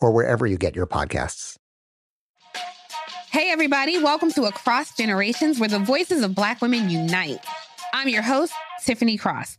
or wherever you get your podcasts. Hey, everybody, welcome to Across Generations, where the voices of Black women unite. I'm your host, Tiffany Cross.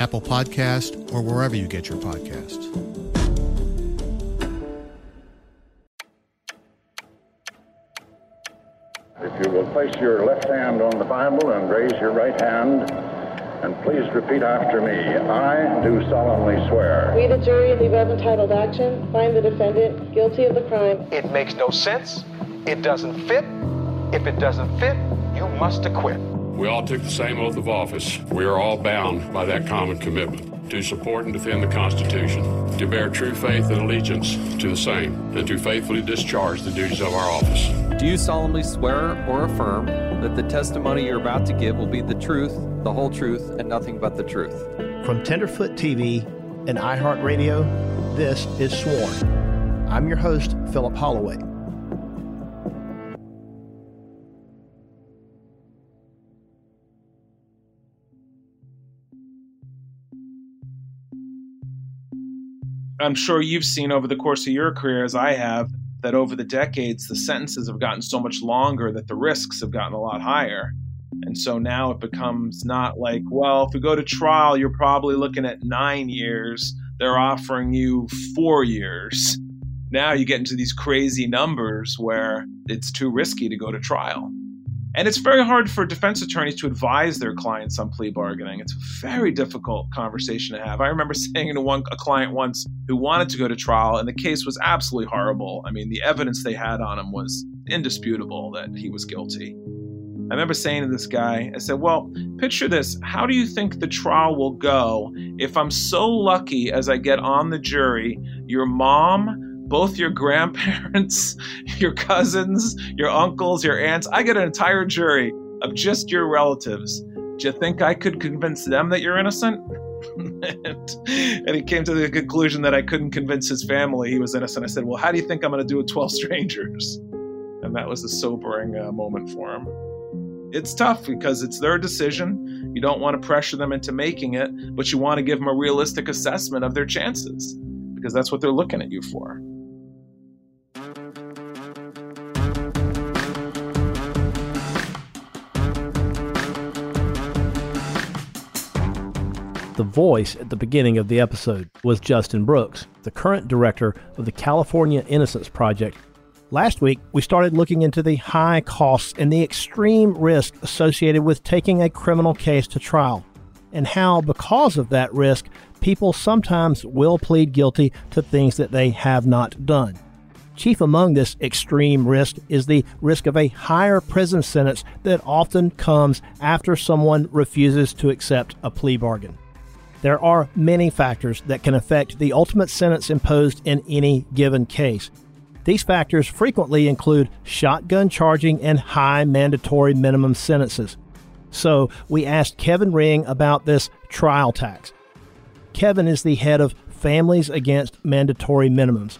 Apple Podcast, or wherever you get your podcasts. If you will place your left hand on the Bible and raise your right hand, and please repeat after me. I do solemnly swear. We, the jury in the above entitled action, find the defendant guilty of the crime. It makes no sense. It doesn't fit. If it doesn't fit, you must acquit. We all took the same oath of office. We are all bound by that common commitment to support and defend the Constitution, to bear true faith and allegiance to the same, and to faithfully discharge the duties of our office. Do you solemnly swear or affirm that the testimony you're about to give will be the truth, the whole truth, and nothing but the truth? From Tenderfoot TV and iHeartRadio, this is Sworn. I'm your host, Philip Holloway. I'm sure you've seen over the course of your career, as I have, that over the decades, the sentences have gotten so much longer that the risks have gotten a lot higher. And so now it becomes not like, well, if we go to trial, you're probably looking at nine years. They're offering you four years. Now you get into these crazy numbers where it's too risky to go to trial. And it's very hard for defense attorneys to advise their clients on plea bargaining. It's a very difficult conversation to have. I remember saying to one a client once who wanted to go to trial, and the case was absolutely horrible. I mean, the evidence they had on him was indisputable that he was guilty. I remember saying to this guy, I said, Well, picture this. How do you think the trial will go if I'm so lucky as I get on the jury, your mom, both your grandparents, your cousins, your uncles, your aunts. I get an entire jury of just your relatives. Do you think I could convince them that you're innocent? and, he came to the conclusion that I couldn't convince his family he was innocent. I said, Well, how do you think I'm going to do with 12 strangers? And that was a sobering uh, moment for him. It's tough because it's their decision. You don't want to pressure them into making it, but you want to give them a realistic assessment of their chances because that's what they're looking at you for. The voice at the beginning of the episode was Justin Brooks, the current director of the California Innocence Project. Last week, we started looking into the high costs and the extreme risk associated with taking a criminal case to trial, and how, because of that risk, people sometimes will plead guilty to things that they have not done. Chief among this extreme risk is the risk of a higher prison sentence that often comes after someone refuses to accept a plea bargain. There are many factors that can affect the ultimate sentence imposed in any given case. These factors frequently include shotgun charging and high mandatory minimum sentences. So, we asked Kevin Ring about this trial tax. Kevin is the head of Families Against Mandatory Minimums.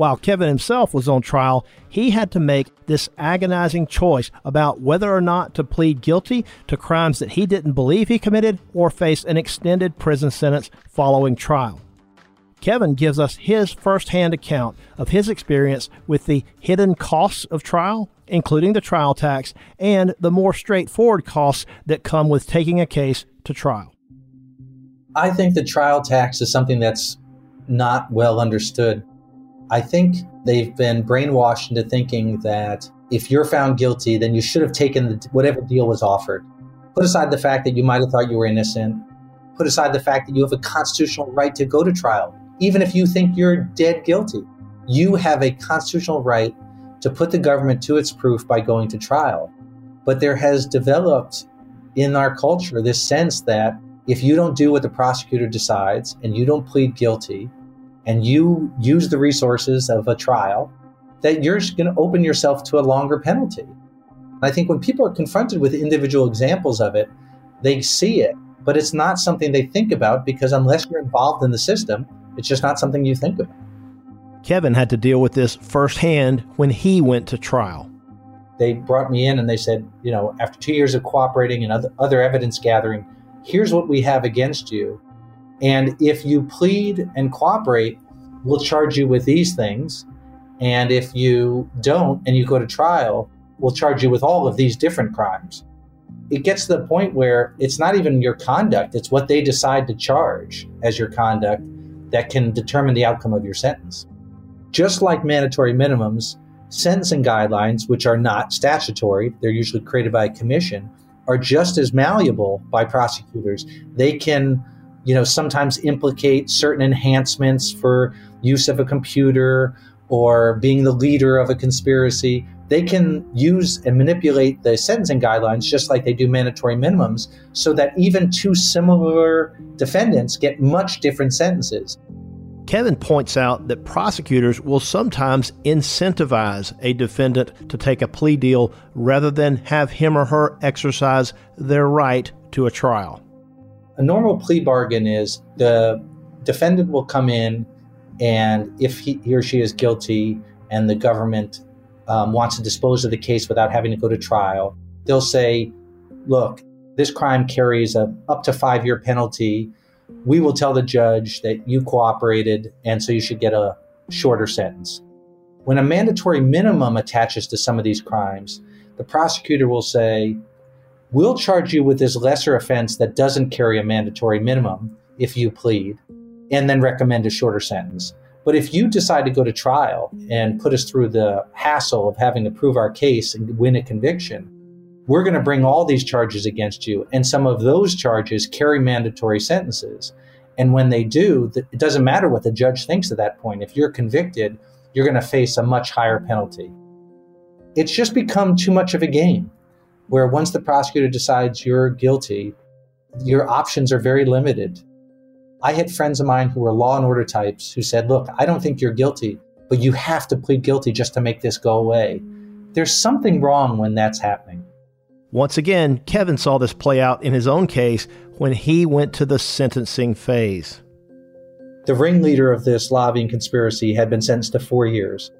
While Kevin himself was on trial, he had to make this agonizing choice about whether or not to plead guilty to crimes that he didn't believe he committed or face an extended prison sentence following trial. Kevin gives us his firsthand account of his experience with the hidden costs of trial, including the trial tax, and the more straightforward costs that come with taking a case to trial. I think the trial tax is something that's not well understood. I think they've been brainwashed into thinking that if you're found guilty, then you should have taken the, whatever deal was offered. Put aside the fact that you might have thought you were innocent. Put aside the fact that you have a constitutional right to go to trial even if you think you're dead guilty. You have a constitutional right to put the government to its proof by going to trial. But there has developed in our culture this sense that if you don't do what the prosecutor decides and you don't plead guilty and you use the resources of a trial, that you're going to open yourself to a longer penalty. I think when people are confronted with individual examples of it, they see it, but it's not something they think about because unless you're involved in the system, it's just not something you think about. Kevin had to deal with this firsthand when he went to trial. They brought me in and they said, you know, after two years of cooperating and other, other evidence gathering, here's what we have against you. And if you plead and cooperate, we'll charge you with these things. And if you don't and you go to trial, we'll charge you with all of these different crimes. It gets to the point where it's not even your conduct, it's what they decide to charge as your conduct that can determine the outcome of your sentence. Just like mandatory minimums, sentencing guidelines, which are not statutory, they're usually created by a commission, are just as malleable by prosecutors. They can, you know, sometimes implicate certain enhancements for use of a computer or being the leader of a conspiracy. They can use and manipulate the sentencing guidelines just like they do mandatory minimums so that even two similar defendants get much different sentences. Kevin points out that prosecutors will sometimes incentivize a defendant to take a plea deal rather than have him or her exercise their right to a trial. A normal plea bargain is the defendant will come in, and if he, he or she is guilty and the government um, wants to dispose of the case without having to go to trial, they'll say, Look, this crime carries a up to five year penalty we will tell the judge that you cooperated and so you should get a shorter sentence. When a mandatory minimum attaches to some of these crimes, the prosecutor will say, We'll charge you with this lesser offense that doesn't carry a mandatory minimum if you plead, and then recommend a shorter sentence. But if you decide to go to trial and put us through the hassle of having to prove our case and win a conviction, we're going to bring all these charges against you. And some of those charges carry mandatory sentences. And when they do, it doesn't matter what the judge thinks at that point. If you're convicted, you're going to face a much higher penalty. It's just become too much of a game where once the prosecutor decides you're guilty, your options are very limited. I had friends of mine who were law and order types who said, Look, I don't think you're guilty, but you have to plead guilty just to make this go away. There's something wrong when that's happening. Once again, Kevin saw this play out in his own case when he went to the sentencing phase. The ringleader of this lobbying conspiracy had been sentenced to four years.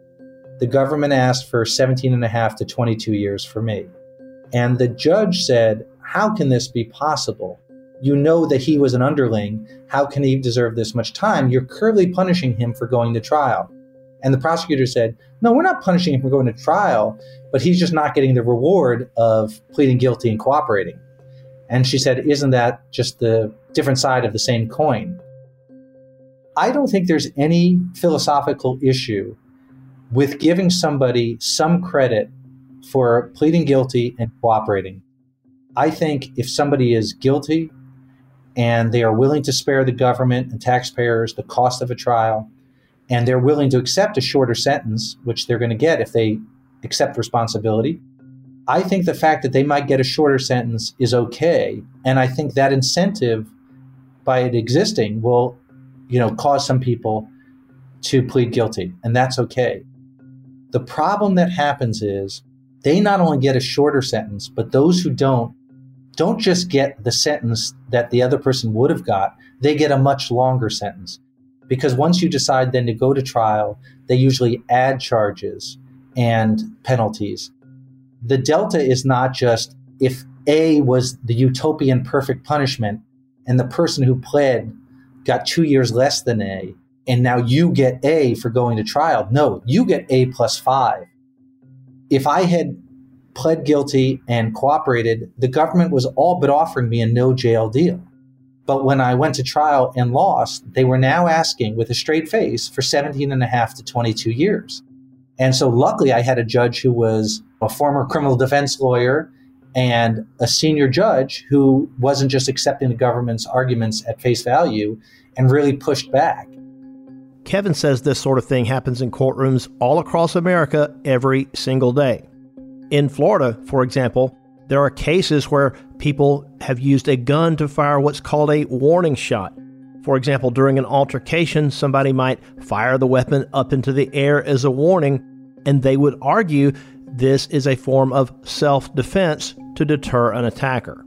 The government asked for 17 and a half to 22 years for me. And the judge said, How can this be possible? You know that he was an underling. How can he deserve this much time? You're clearly punishing him for going to trial. And the prosecutor said, No, we're not punishing him for going to trial, but he's just not getting the reward of pleading guilty and cooperating. And she said, Isn't that just the different side of the same coin? I don't think there's any philosophical issue with giving somebody some credit for pleading guilty and cooperating. I think if somebody is guilty and they are willing to spare the government and taxpayers the cost of a trial, and they're willing to accept a shorter sentence, which they're going to get if they accept responsibility. I think the fact that they might get a shorter sentence is okay, and I think that incentive by it existing will, you know, cause some people to plead guilty, and that's okay. The problem that happens is they not only get a shorter sentence, but those who don't don't just get the sentence that the other person would have got, they get a much longer sentence because once you decide then to go to trial, they usually add charges and penalties. The delta is not just if A was the utopian perfect punishment and the person who pled got two years less than A, and now you get A for going to trial. No, you get A plus five. If I had pled guilty and cooperated, the government was all but offering me a no jail deal. But when I went to trial and lost, they were now asking with a straight face for 17 and a half to 22 years. And so luckily I had a judge who was a former criminal defense lawyer and a senior judge who wasn't just accepting the government's arguments at face value and really pushed back. Kevin says this sort of thing happens in courtrooms all across America every single day. In Florida, for example, there are cases where people have used a gun to fire what's called a warning shot. For example, during an altercation, somebody might fire the weapon up into the air as a warning, and they would argue this is a form of self defense to deter an attacker.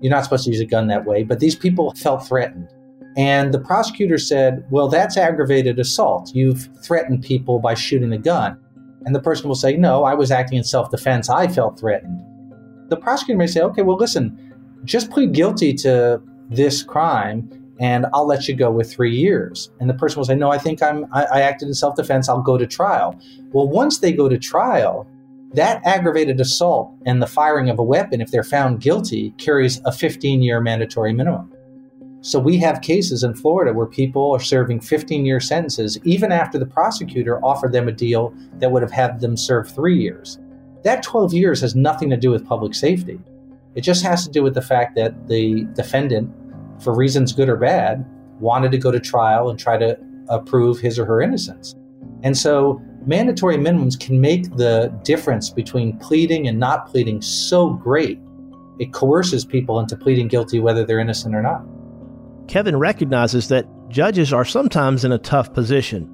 You're not supposed to use a gun that way, but these people felt threatened. And the prosecutor said, Well, that's aggravated assault. You've threatened people by shooting a gun. And the person will say, No, I was acting in self defense. I felt threatened. The prosecutor may say, Okay, well, listen, just plead guilty to this crime and I'll let you go with three years. And the person will say, No, I think I'm, I, I acted in self defense. I'll go to trial. Well, once they go to trial, that aggravated assault and the firing of a weapon, if they're found guilty, carries a 15 year mandatory minimum. So we have cases in Florida where people are serving 15 year sentences even after the prosecutor offered them a deal that would have had them serve three years. That 12 years has nothing to do with public safety. It just has to do with the fact that the defendant, for reasons good or bad, wanted to go to trial and try to prove his or her innocence. And so mandatory minimums can make the difference between pleading and not pleading so great. It coerces people into pleading guilty whether they're innocent or not. Kevin recognizes that judges are sometimes in a tough position.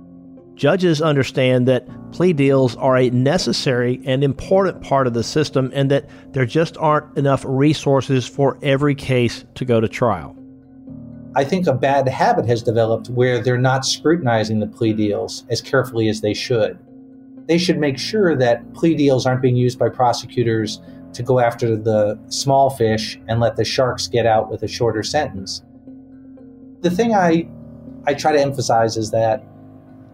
Judges understand that plea deals are a necessary and important part of the system and that there just aren't enough resources for every case to go to trial. I think a bad habit has developed where they're not scrutinizing the plea deals as carefully as they should. They should make sure that plea deals aren't being used by prosecutors to go after the small fish and let the sharks get out with a shorter sentence the thing I I try to emphasize is that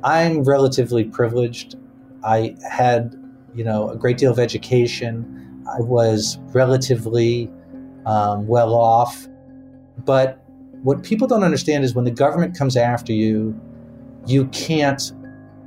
I'm relatively privileged. I had, you know, a great deal of education. I was relatively um, well off. But what people don't understand is when the government comes after you, you can't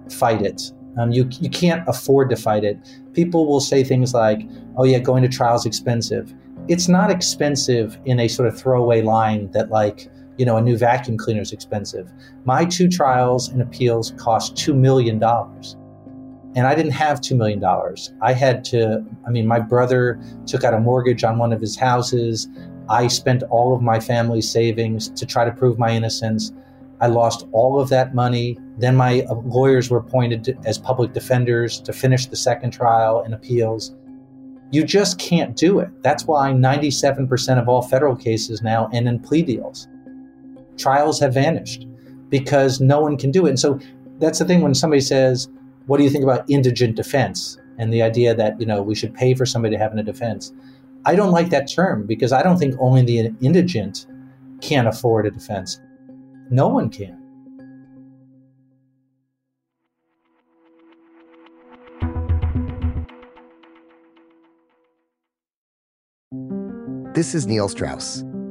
fight it. Um, you, you can't afford to fight it. People will say things like, oh, yeah, going to trial is expensive. It's not expensive in a sort of throwaway line that, like, you know, a new vacuum cleaner is expensive. My two trials and appeals cost $2 million. And I didn't have $2 million. I had to, I mean, my brother took out a mortgage on one of his houses. I spent all of my family's savings to try to prove my innocence. I lost all of that money. Then my uh, lawyers were appointed as public defenders to finish the second trial and appeals. You just can't do it. That's why 97% of all federal cases now end in plea deals trials have vanished because no one can do it. And so that's the thing when somebody says, What do you think about indigent defense? And the idea that, you know, we should pay for somebody to have a defense. I don't like that term because I don't think only the indigent can afford a defense. No one can. This is Neil Strauss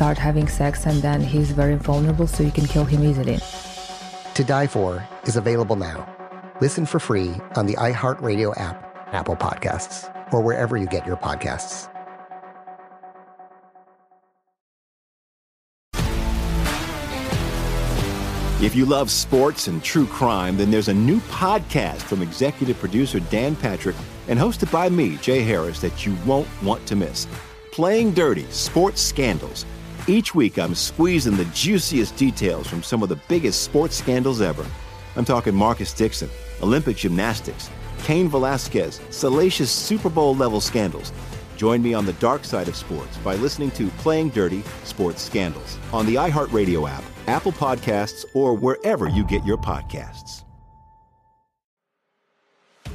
start having sex, and then he's very vulnerable, so you can kill him easily. To Die For is available now. Listen for free on the iHeartRadio app, Apple Podcasts, or wherever you get your podcasts. If you love sports and true crime, then there's a new podcast from executive producer Dan Patrick and hosted by me, Jay Harris, that you won't want to miss. Playing Dirty Sports Scandals. Each week, I'm squeezing the juiciest details from some of the biggest sports scandals ever. I'm talking Marcus Dixon, Olympic gymnastics, Cain Velasquez, salacious Super Bowl level scandals. Join me on the dark side of sports by listening to Playing Dirty Sports Scandals on the iHeartRadio app, Apple Podcasts, or wherever you get your podcasts.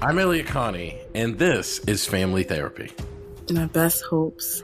I'm Elliott Connie, and this is Family Therapy. My best hopes,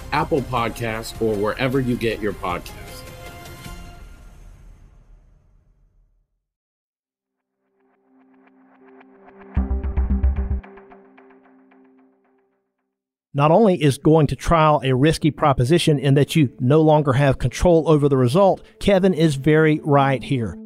Apple Podcasts, or wherever you get your podcasts. Not only is going to trial a risky proposition in that you no longer have control over the result, Kevin is very right here.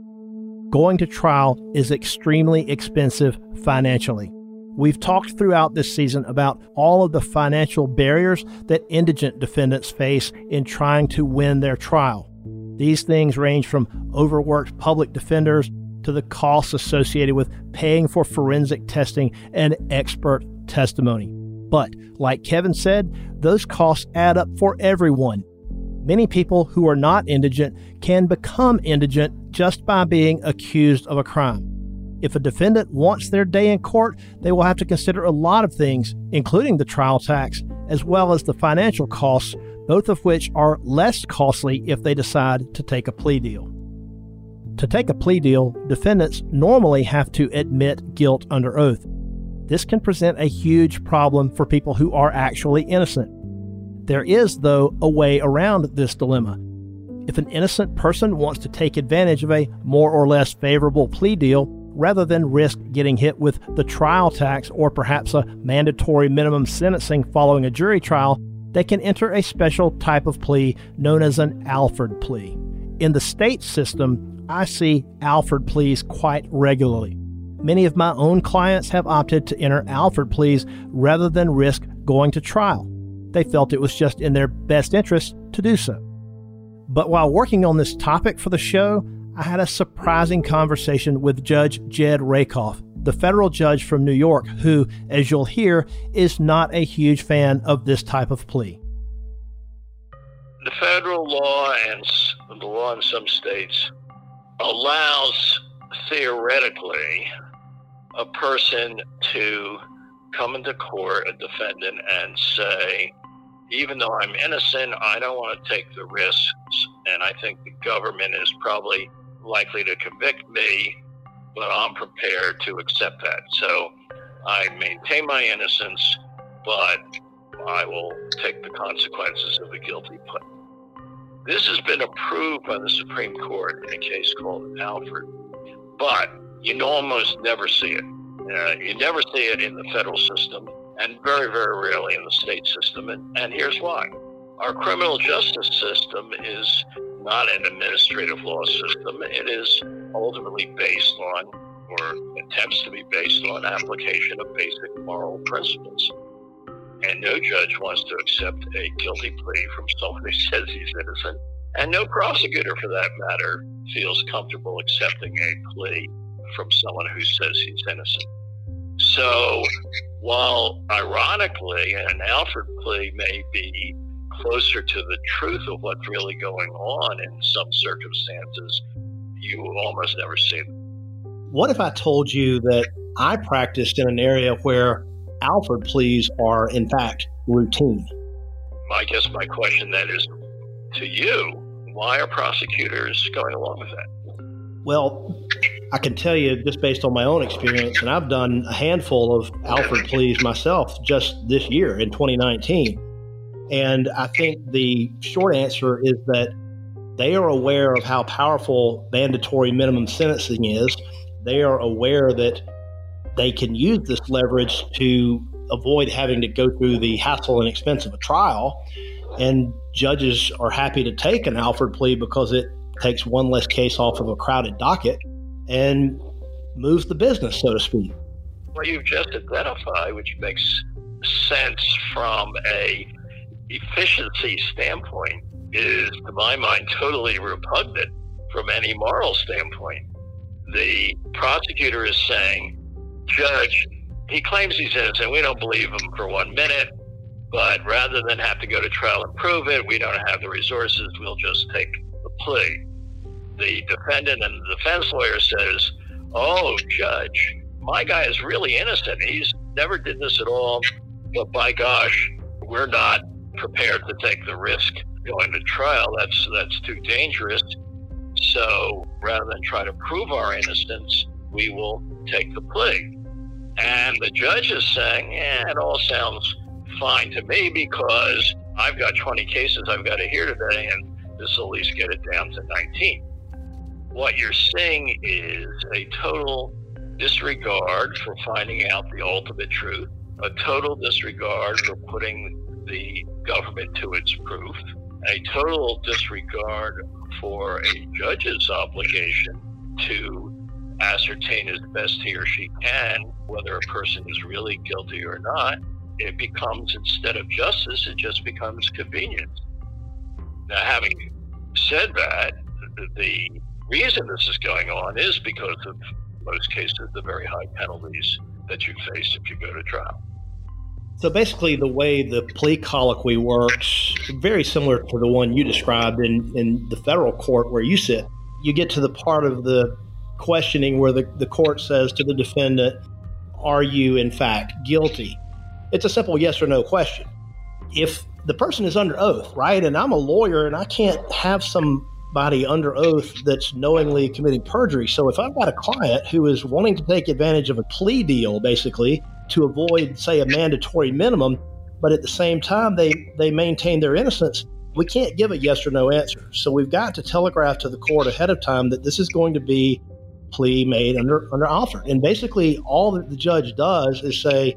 Going to trial is extremely expensive financially. We've talked throughout this season about all of the financial barriers that indigent defendants face in trying to win their trial. These things range from overworked public defenders to the costs associated with paying for forensic testing and expert testimony. But, like Kevin said, those costs add up for everyone. Many people who are not indigent can become indigent just by being accused of a crime. If a defendant wants their day in court, they will have to consider a lot of things, including the trial tax, as well as the financial costs, both of which are less costly if they decide to take a plea deal. To take a plea deal, defendants normally have to admit guilt under oath. This can present a huge problem for people who are actually innocent. There is, though, a way around this dilemma. If an innocent person wants to take advantage of a more or less favorable plea deal, rather than risk getting hit with the trial tax or perhaps a mandatory minimum sentencing following a jury trial, they can enter a special type of plea known as an Alford plea. In the state system, I see Alford pleas quite regularly. Many of my own clients have opted to enter Alford pleas rather than risk going to trial. They felt it was just in their best interest to do so. But while working on this topic for the show, I had a surprising conversation with Judge Jed Rakoff, the federal judge from New York, who, as you'll hear, is not a huge fan of this type of plea. The federal law and the law in some states allows theoretically a person to come into court, a defendant, and say, even though I'm innocent, I don't want to take the risks, and I think the government is probably likely to convict me, but I'm prepared to accept that. So I maintain my innocence, but I will take the consequences of a guilty plea. This has been approved by the Supreme Court in a case called Alford, but you almost never see it. Uh, you never see it in the federal system, and very, very rarely in the state system. And, and here's why. Our criminal justice system is not an administrative law system. It is ultimately based on, or attempts to be based on, application of basic moral principles. And no judge wants to accept a guilty plea from someone who says he's innocent. And no prosecutor, for that matter, feels comfortable accepting a plea from someone who says he's innocent. So, while ironically, an Alford plea may be closer to the truth of what's really going on in some circumstances, you almost never see them. What if I told you that I practiced in an area where Alford pleas are, in fact, routine? I guess my question then is to you why are prosecutors going along with that? Well, I can tell you just based on my own experience, and I've done a handful of Alford pleas myself just this year in 2019. And I think the short answer is that they are aware of how powerful mandatory minimum sentencing is. They are aware that they can use this leverage to avoid having to go through the hassle and expense of a trial. And judges are happy to take an Alford plea because it takes one less case off of a crowded docket and moves the business, so to speak. What you've just identified, which makes sense from a efficiency standpoint, is, to my mind, totally repugnant from any moral standpoint. The prosecutor is saying, Judge, he claims he's innocent. We don't believe him for one minute. But rather than have to go to trial and prove it, we don't have the resources. We'll just take the plea. The defendant and the defense lawyer says, "Oh, judge, my guy is really innocent. He's never did this at all. But by gosh, we're not prepared to take the risk going to trial. That's that's too dangerous. So rather than try to prove our innocence, we will take the plea." And the judge is saying, "Yeah, it all sounds." fine to me because I've got 20 cases I've got to hear today, and this will at least get it down to 19. What you're seeing is a total disregard for finding out the ultimate truth, a total disregard for putting the government to its proof, a total disregard for a judge's obligation to ascertain as best he or she can whether a person is really guilty or not, it becomes instead of justice, it just becomes convenience. Now, having said that, the reason this is going on is because of most cases the very high penalties that you face if you go to trial. So basically, the way the plea colloquy works, very similar to the one you described in, in the federal court where you sit. You get to the part of the questioning where the, the court says to the defendant, Are you in fact guilty? It's a simple yes or no question. If the person is under oath, right, and I'm a lawyer and I can't have somebody under oath that's knowingly committing perjury. So if I've got a client who is wanting to take advantage of a plea deal, basically, to avoid, say, a mandatory minimum, but at the same time they, they maintain their innocence, we can't give a yes or no answer. So we've got to telegraph to the court ahead of time that this is going to be plea made under under Alford. And basically all that the judge does is say,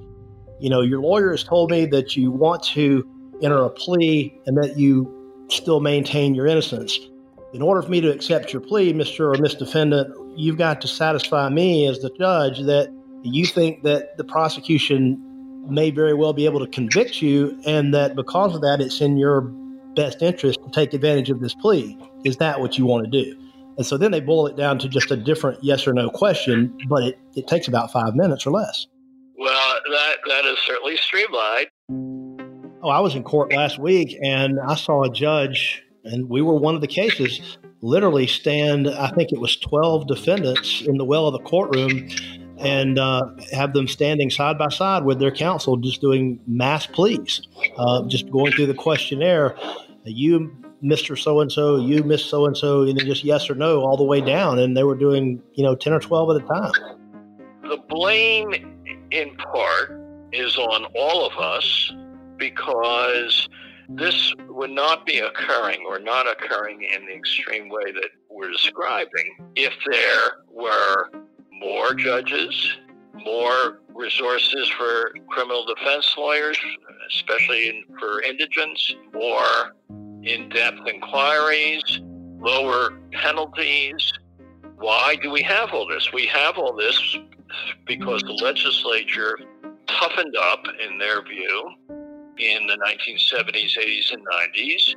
you know, your lawyer has told me that you want to enter a plea and that you still maintain your innocence. In order for me to accept your plea, Mr. or Miss Defendant, you've got to satisfy me as the judge that you think that the prosecution may very well be able to convict you and that because of that, it's in your best interest to take advantage of this plea. Is that what you want to do? And so then they boil it down to just a different yes or no question, but it, it takes about five minutes or less. Well, that that is certainly streamlined. Oh, I was in court last week and I saw a judge, and we were one of the cases, literally stand, I think it was 12 defendants in the well of the courtroom and uh, have them standing side by side with their counsel, just doing mass pleas, uh, just going through the questionnaire. You, Mr. So and so, you, Miss So and so, and then just yes or no all the way down. And they were doing, you know, 10 or 12 at a time. The blame in part, is on all of us because this would not be occurring or not occurring in the extreme way that we're describing if there were more judges, more resources for criminal defense lawyers, especially in, for indigents, more in depth inquiries, lower penalties. Why do we have all this? We have all this because the legislature toughened up, in their view, in the 1970s, 80s, and 90s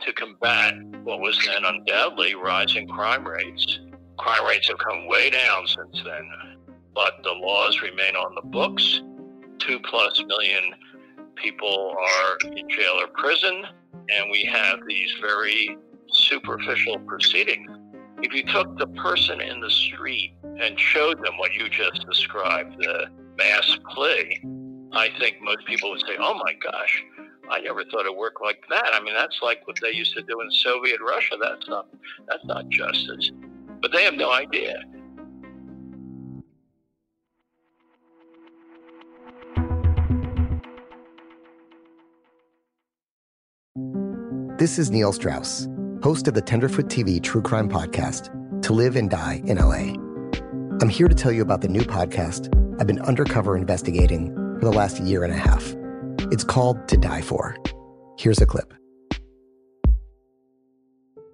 to combat what was then undoubtedly rising crime rates. Crime rates have come way down since then, but the laws remain on the books. Two plus million people are in jail or prison, and we have these very superficial proceedings. If you took the person in the street and showed them what you just described, the mass plea, I think most people would say, oh my gosh, I never thought it worked like that. I mean, that's like what they used to do in Soviet Russia. That's not, that's not justice. But they have no idea. This is Neil Strauss, host of the Tenderfoot TV True Crime Podcast, To Live and Die in LA. I'm here to tell you about the new podcast I've been undercover investigating for the last year and a half. It's called To Die For. Here's a clip.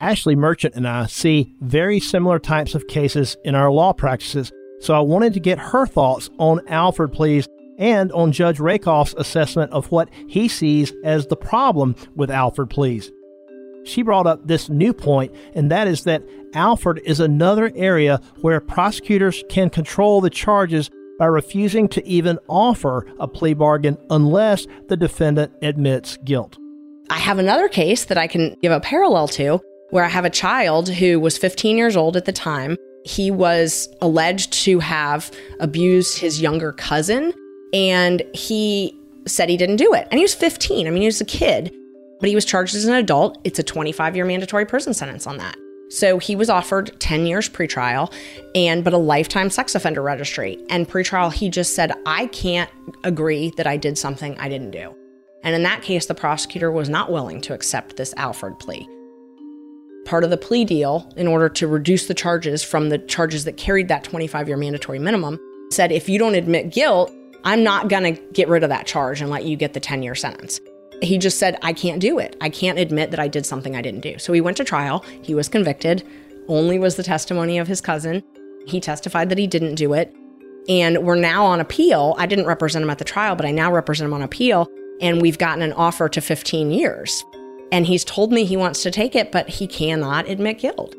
Ashley Merchant and I see very similar types of cases in our law practices, so I wanted to get her thoughts on Alford pleas and on Judge Rakoff's assessment of what he sees as the problem with Alford pleas. She brought up this new point, and that is that Alford is another area where prosecutors can control the charges by refusing to even offer a plea bargain unless the defendant admits guilt. I have another case that I can give a parallel to where I have a child who was 15 years old at the time. He was alleged to have abused his younger cousin, and he said he didn't do it. And he was 15. I mean, he was a kid, but he was charged as an adult. It's a 25 year mandatory prison sentence on that. So he was offered 10 years pretrial and but a lifetime sex offender registry. And pretrial he just said I can't agree that I did something I didn't do. And in that case the prosecutor was not willing to accept this Alford plea. Part of the plea deal in order to reduce the charges from the charges that carried that 25 year mandatory minimum said if you don't admit guilt, I'm not going to get rid of that charge and let you get the 10 year sentence. He just said, I can't do it. I can't admit that I did something I didn't do. So he went to trial. He was convicted. Only was the testimony of his cousin. He testified that he didn't do it. And we're now on appeal. I didn't represent him at the trial, but I now represent him on appeal. and we've gotten an offer to 15 years. And he's told me he wants to take it, but he cannot admit guilt.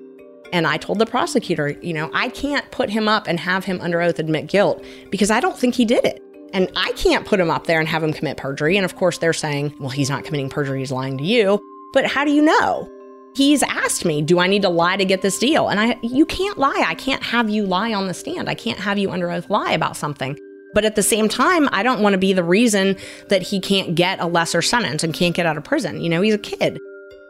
And I told the prosecutor, you know, I can't put him up and have him under oath admit guilt because I don't think he did it. And I can't put him up there and have him commit perjury. And of course, they're saying, well, he's not committing perjury, he's lying to you. But how do you know? He's asked me, do I need to lie to get this deal? And I you can't lie. I can't have you lie on the stand. I can't have you under oath lie about something. But at the same time, I don't want to be the reason that he can't get a lesser sentence and can't get out of prison. You know, he's a kid.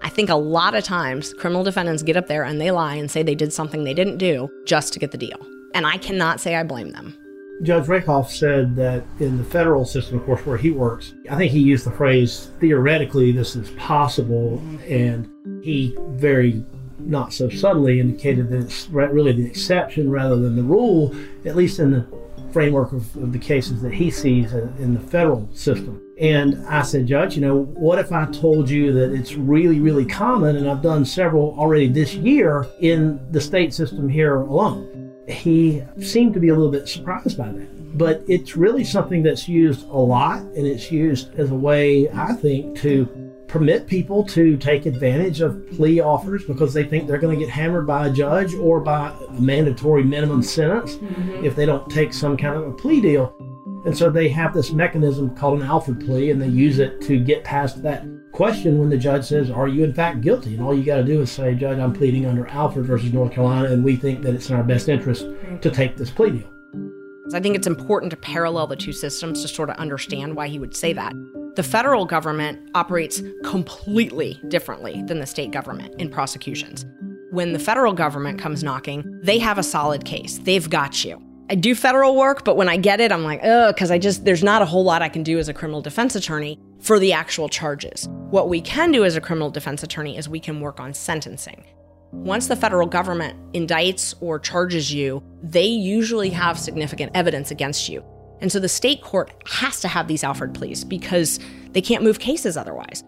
I think a lot of times criminal defendants get up there and they lie and say they did something they didn't do just to get the deal. And I cannot say I blame them. Judge Rakoff said that in the federal system, of course, where he works, I think he used the phrase theoretically this is possible, and he very not so subtly indicated that it's really the exception rather than the rule, at least in the framework of, of, the cases that he sees in the federal system. And I said, Judge, you know, what if I told you that it's really, really common, and I've done several already this year in the state system here alone? He seemed to be a little bit surprised by that. But it's really something that's used a lot, and it's used as a way, I think, to permit people to take advantage of plea offers because they think they're going to get hammered by a judge or by a mandatory minimum sentence mm-hmm. if they don't take some kind of a plea deal. And so they have this mechanism called an Alford plea, and they use it to get past that question when the judge says, Are you in fact guilty? And all you got to do is say, Judge, I'm pleading under Alford versus North Carolina, and we think that it's in our best interest to take this plea deal. I think it's important to parallel the two systems to sort of understand why he would say that. The federal government operates completely differently than the state government in prosecutions. When the federal government comes knocking, they have a solid case. They've got you. I do federal work, but when I get it, I'm like, oh, because I just, there's not a whole lot I can do as a criminal defense attorney for the actual charges. What we can do as a criminal defense attorney is we can work on sentencing. Once the federal government indicts or charges you, they usually have significant evidence against you. And so the state court has to have these Alford pleas because they can't move cases otherwise.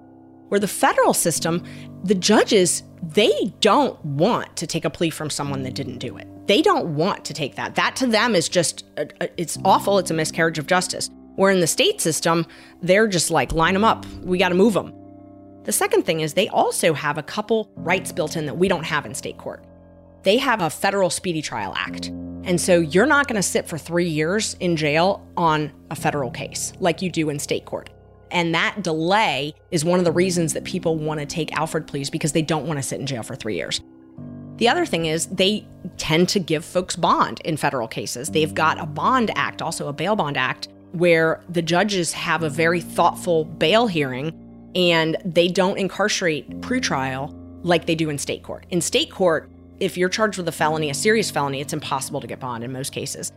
Where the federal system, the judges, they don't want to take a plea from someone that didn't do it. They don't want to take that. That to them is just, a, a, it's awful. It's a miscarriage of justice. Where in the state system, they're just like, line them up. We got to move them. The second thing is they also have a couple rights built in that we don't have in state court. They have a federal speedy trial act. And so you're not going to sit for three years in jail on a federal case like you do in state court. And that delay is one of the reasons that people want to take Alford pleas because they don't want to sit in jail for three years. The other thing is they tend to give folks bond in federal cases. They've got a bond act, also a bail bond act, where the judges have a very thoughtful bail hearing and they don't incarcerate pretrial like they do in state court. In state court, if you're charged with a felony, a serious felony, it's impossible to get bond in most cases.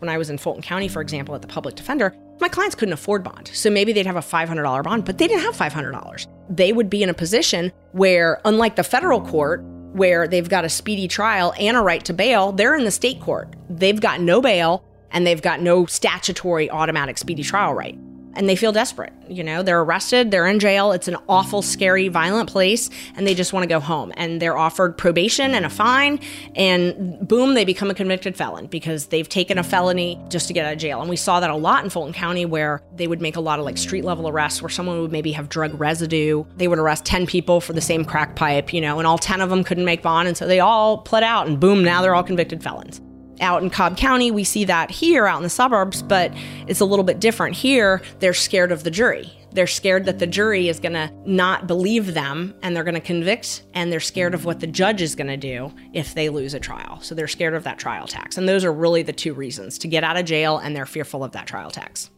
When I was in Fulton County, for example, at the public defender, my clients couldn't afford bond. So maybe they'd have a $500 bond, but they didn't have $500. They would be in a position where, unlike the federal court, where they've got a speedy trial and a right to bail, they're in the state court. They've got no bail and they've got no statutory automatic speedy trial right and they feel desperate. You know, they're arrested, they're in jail, it's an awful, scary, violent place, and they just want to go home. And they're offered probation and a fine, and boom, they become a convicted felon because they've taken a felony just to get out of jail. And we saw that a lot in Fulton County where they would make a lot of like street level arrests where someone would maybe have drug residue. They would arrest 10 people for the same crack pipe, you know, and all 10 of them couldn't make bond. And so they all pled out, and boom, now they're all convicted felons out in Cobb County, we see that here out in the suburbs, but it's a little bit different. Here, they're scared of the jury. They're scared that the jury is going to not believe them and they're going to convict, and they're scared of what the judge is going to do if they lose a trial. So they're scared of that trial tax. And those are really the two reasons to get out of jail, and they're fearful of that trial tax.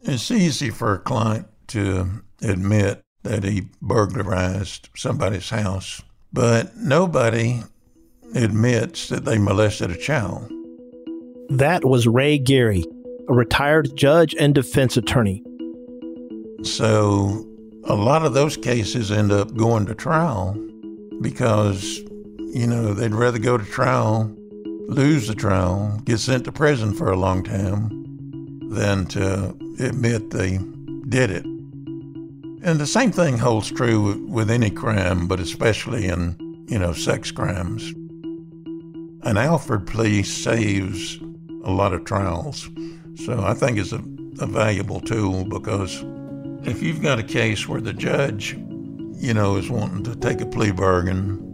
It's easy for a client to admit that he burglarized somebody's house, but nobody admits that they molested a child. That was Ray Gary, a retired judge and defense attorney. So a lot of those cases end up going to trial because, you know, they'd rather go to trial, lose the trial, get sent to prison for a long time than to admit they did it. And the same thing holds true with any crime, but especially in, you know, sex crimes. an Alford plea saves a lot of trials. So I think it's a, a valuable tool because if you've got a case where the judge, you know, is wanting to take a plea bargain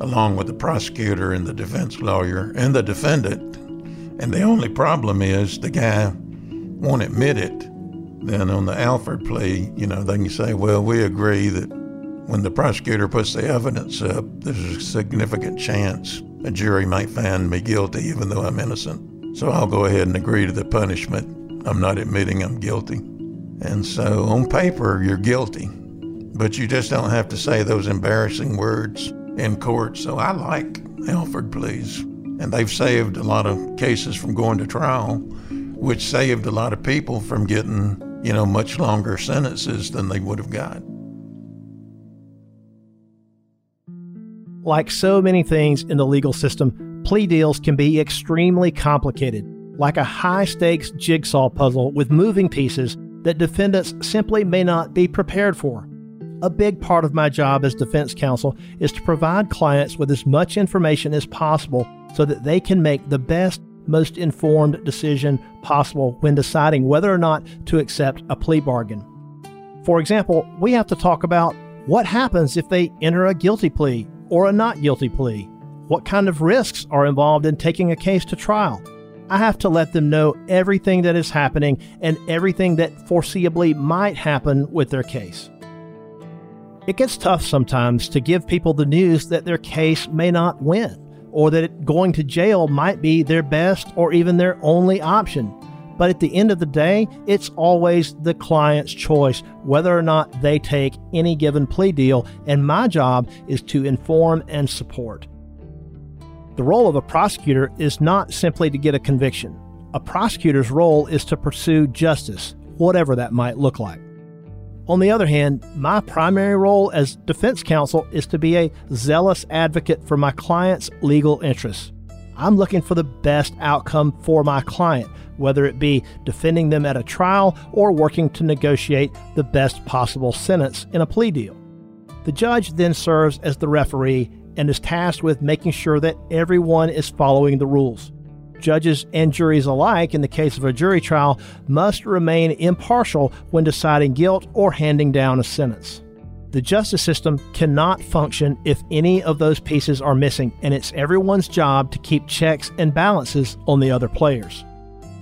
along with the prosecutor and the defense lawyer and the defendant, and the only problem is the guy won't admit it, then on the Alford plea, you know, they can say, well, we agree that when the prosecutor puts the evidence up, there's a significant chance a jury might find me guilty even though I'm innocent. So I'll go ahead and agree to the punishment. I'm not admitting I'm guilty. And so on paper, you're guilty, but you just don't have to say those embarrassing words in court. So I like Alford pleas. And they've saved a lot of cases from going to trial, which saved a lot of people from getting, you know, much longer sentences than they would have got. Like so many things in the legal system, plea deals can be extremely complicated, like a high stakes jigsaw puzzle with moving pieces that defendants simply may not be prepared for. A big part of my job as defense counsel is to provide clients with as much information as possible so that they can make the best, most informed decision possible when deciding whether or not to accept a plea bargain. For example, we have to talk about what happens if they enter a guilty plea or a not guilty plea. What kind of risks are involved in taking a case to trial? I have to let them know everything that is happening and everything that foreseeably might happen with their case. It gets tough sometimes to give people the news that their case may not win, or that going to jail might be their best or even their only option. But at the end of the day, it's always the client's choice whether or not they take any given plea deal, and my job is to inform and support. The role of a prosecutor is not simply to get a conviction. A prosecutor's role is to pursue justice, whatever that might look like. On the other hand, my primary role as defense counsel is to be a zealous advocate for my client's legal interests. I'm looking for the best outcome for my client, whether it be defending them at a trial or working to negotiate the best possible sentence in a plea deal. The judge then serves as the referee and is tasked with making sure that everyone is following the rules. Judges and juries alike, in the case of a jury trial, must remain impartial when deciding guilt or handing down a sentence. The justice system cannot function if any of those pieces are missing, and it's everyone's job to keep checks and balances on the other players.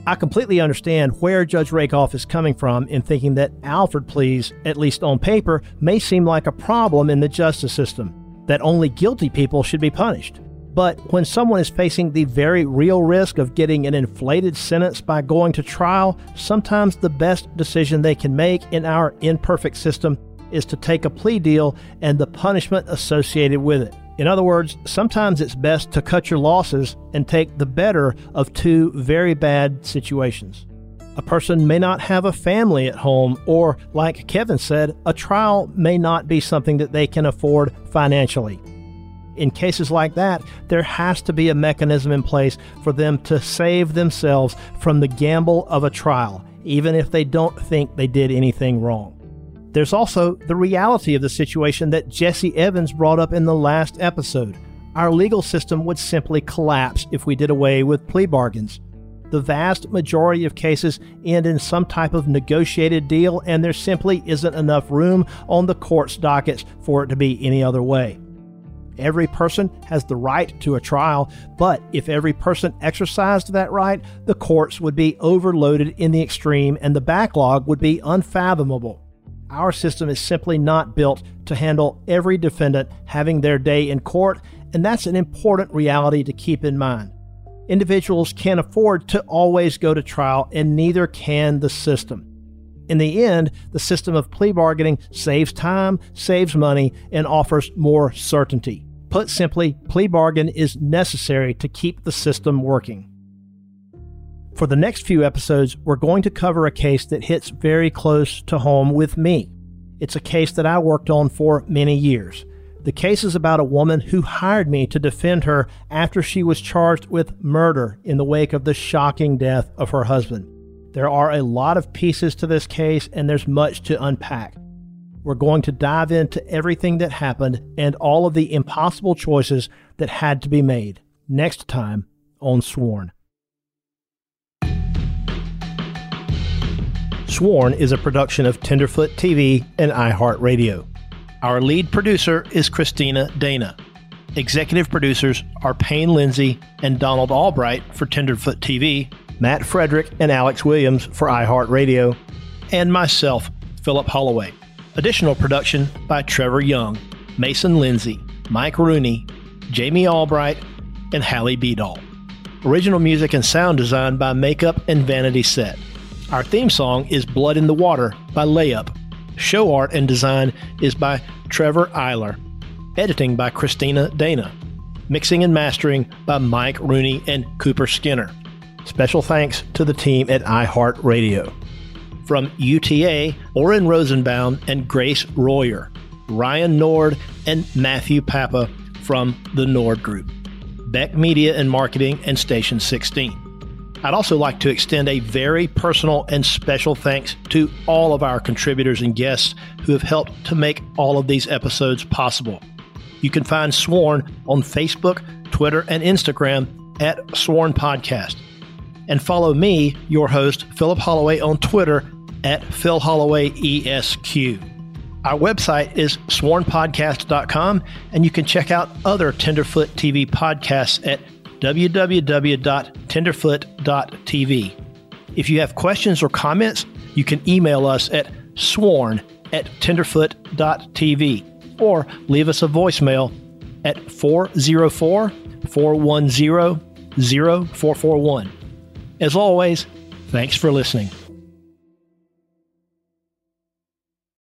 I completely understand where Judge Rakoff is coming from in thinking that Alford pleas, at least on paper, may seem like a problem in the justice system, that only guilty people should be punished. But when someone is facing the very real risk of getting an inflated sentence by going to trial, sometimes the best decision they can make in our imperfect system is to take a plea deal and the punishment associated with it. In other words, sometimes it's best to cut your losses and take the better of two very bad situations. A person may not have a family at home, or, like Kevin said, a trial may not be something that they can afford financially in cases like that, there has to be a mechanism in place for them to save themselves from the gamble of a trial, even if they don't think they did anything wrong. There's also the reality of the situation that Jesse Evans brought up in the last episode. Our legal system would simply collapse if we did away with plea bargains. The vast majority of cases end in some type of negotiated deal, and there simply isn't enough room on the court's dockets for it to be any other way. Every person has the right to a trial, but if every person exercised that right, the courts would be overloaded in the extreme and the backlog would be unfathomable. Our system is simply not built to handle every defendant having their day in court, and that's an important reality to keep in mind. Individuals can't afford to always go to trial, and neither can the system. In the end, the system of plea bargaining saves time, saves money, and offers more certainty. Put simply, plea bargain is necessary to keep the system working. For the next few episodes, we're going to cover a case that hits very close to home with me. It's a case that I worked on for many years. The case is about a woman who hired me to defend her after she was charged with murder in the wake of the shocking death of her husband. There are a lot of pieces to this case, and there's much to unpack. We're going to dive into everything that happened and all of the impossible choices that had to be made. next time on Sworn. Sworn is a production of Tenderfoot TV and iHeartRadio. Our lead producer is Christina Dana. Executive producers are Payne Lindsay and Donald Albright for Tenderfoot TV, Matt Frederick and Alex Williams for iHeartRadio, and myself, Philip Holloway. Additional production by Trevor Young, Mason Lindsay, Mike Rooney, Jamie Albright, and Hallie Beadall. Original music and sound design by Makeup and Vanity Set. Our theme song is Blood in the Water by Layup. Show art and design is by Trevor Eiler. Editing by Christina Dana. Mixing and mastering by Mike Rooney and Cooper Skinner. Special thanks to the team at iHeartRadio. From UTA, Oren Rosenbaum and Grace Royer, Ryan Nord and Matthew Papa from the Nord Group, Beck Media and Marketing, and Station 16. I'd also like to extend a very personal and special thanks to all of our contributors and guests who have helped to make all of these episodes possible. You can find Sworn on Facebook, Twitter, and Instagram at Sworn Podcast. And follow me, your host, Philip Holloway, on Twitter at Phil Holloway ESQ. Our website is swornpodcast.com, and you can check out other Tenderfoot TV podcasts at www.tenderfoot.tv. If you have questions or comments, you can email us at sworn at tenderfoot.tv or leave us a voicemail at 404 410 0441. As always, thanks for listening.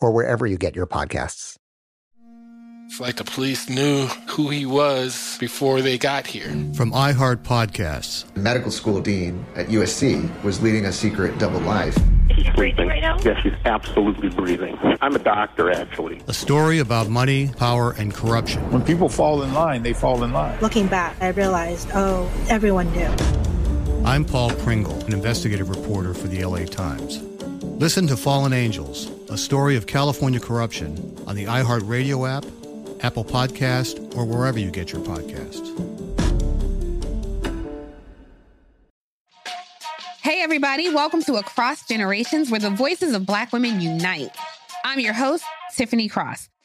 or wherever you get your podcasts. It's like the police knew who he was before they got here. From iHeart Podcasts. the Medical school dean at USC was leading a secret double life. Is he breathing right now? Yes, he's absolutely breathing. I'm a doctor, actually. A story about money, power, and corruption. When people fall in line, they fall in line. Looking back, I realized, oh, everyone knew. I'm Paul Pringle, an investigative reporter for the LA Times. Listen to Fallen Angels, a story of California corruption on the iHeartRadio app Apple Podcast, or wherever you get your podcasts. Hey, everybody, welcome to Across Generations, where the voices of Black women unite. I'm your host, Tiffany Cross.